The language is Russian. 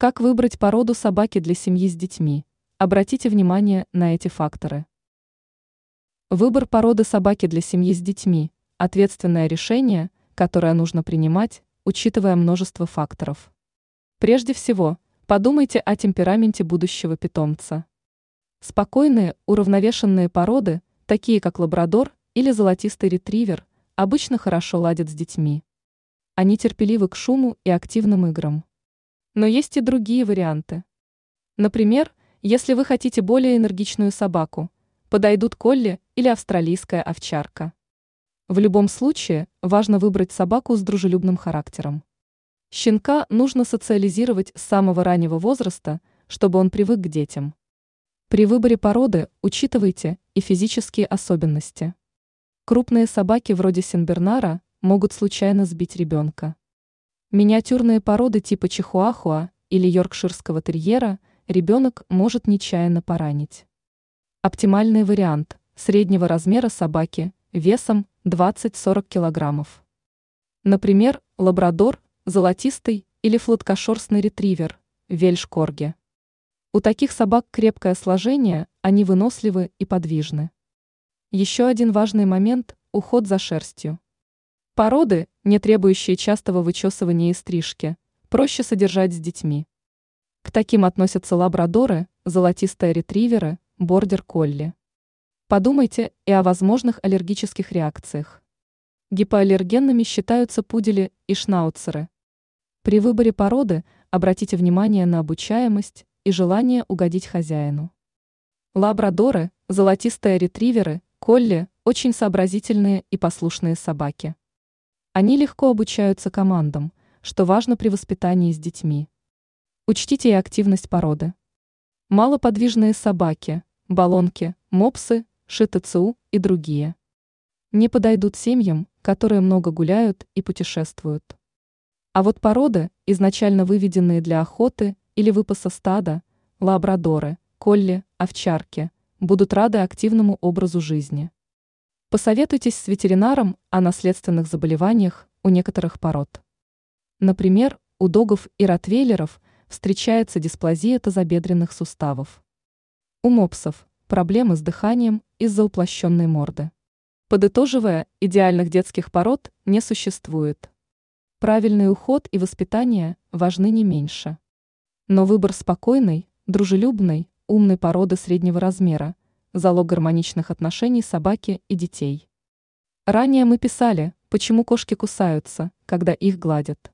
Как выбрать породу собаки для семьи с детьми? Обратите внимание на эти факторы. Выбор породы собаки для семьи с детьми – ответственное решение, которое нужно принимать, учитывая множество факторов. Прежде всего, подумайте о темпераменте будущего питомца. Спокойные, уравновешенные породы, такие как лабрадор или золотистый ретривер, обычно хорошо ладят с детьми. Они терпеливы к шуму и активным играм. Но есть и другие варианты. Например, если вы хотите более энергичную собаку, подойдут колли или австралийская овчарка. В любом случае, важно выбрать собаку с дружелюбным характером. Щенка нужно социализировать с самого раннего возраста, чтобы он привык к детям. При выборе породы учитывайте и физические особенности. Крупные собаки вроде Сенбернара могут случайно сбить ребенка. Миниатюрные породы типа чихуахуа или йоркширского терьера ребенок может нечаянно поранить. Оптимальный вариант – среднего размера собаки весом 20-40 килограммов. Например, лабрадор, золотистый или флоткошерстный ретривер, вельш-корги. У таких собак крепкое сложение, они выносливы и подвижны. Еще один важный момент – уход за шерстью. Породы, не требующие частого вычесывания и стрижки, проще содержать с детьми. К таким относятся лабрадоры, золотистые ретриверы, бордер-колли. Подумайте и о возможных аллергических реакциях. Гипоаллергенными считаются пудели и шнауцеры. При выборе породы обратите внимание на обучаемость и желание угодить хозяину. Лабрадоры, золотистые ретриверы, колли – очень сообразительные и послушные собаки. Они легко обучаются командам, что важно при воспитании с детьми. Учтите и активность породы. Малоподвижные собаки, балонки, мопсы, шитацу и другие. Не подойдут семьям, которые много гуляют и путешествуют. А вот породы, изначально выведенные для охоты или выпаса стада, лабрадоры, колли, овчарки, будут рады активному образу жизни. Посоветуйтесь с ветеринаром о наследственных заболеваниях у некоторых пород. Например, у догов и ротвейлеров встречается дисплазия тазобедренных суставов. У мопсов проблемы с дыханием из-за уплощенной морды. Подытоживая, идеальных детских пород не существует. Правильный уход и воспитание важны не меньше. Но выбор спокойной, дружелюбной, умной породы среднего размера – залог гармоничных отношений собаки и детей. Ранее мы писали, почему кошки кусаются, когда их гладят.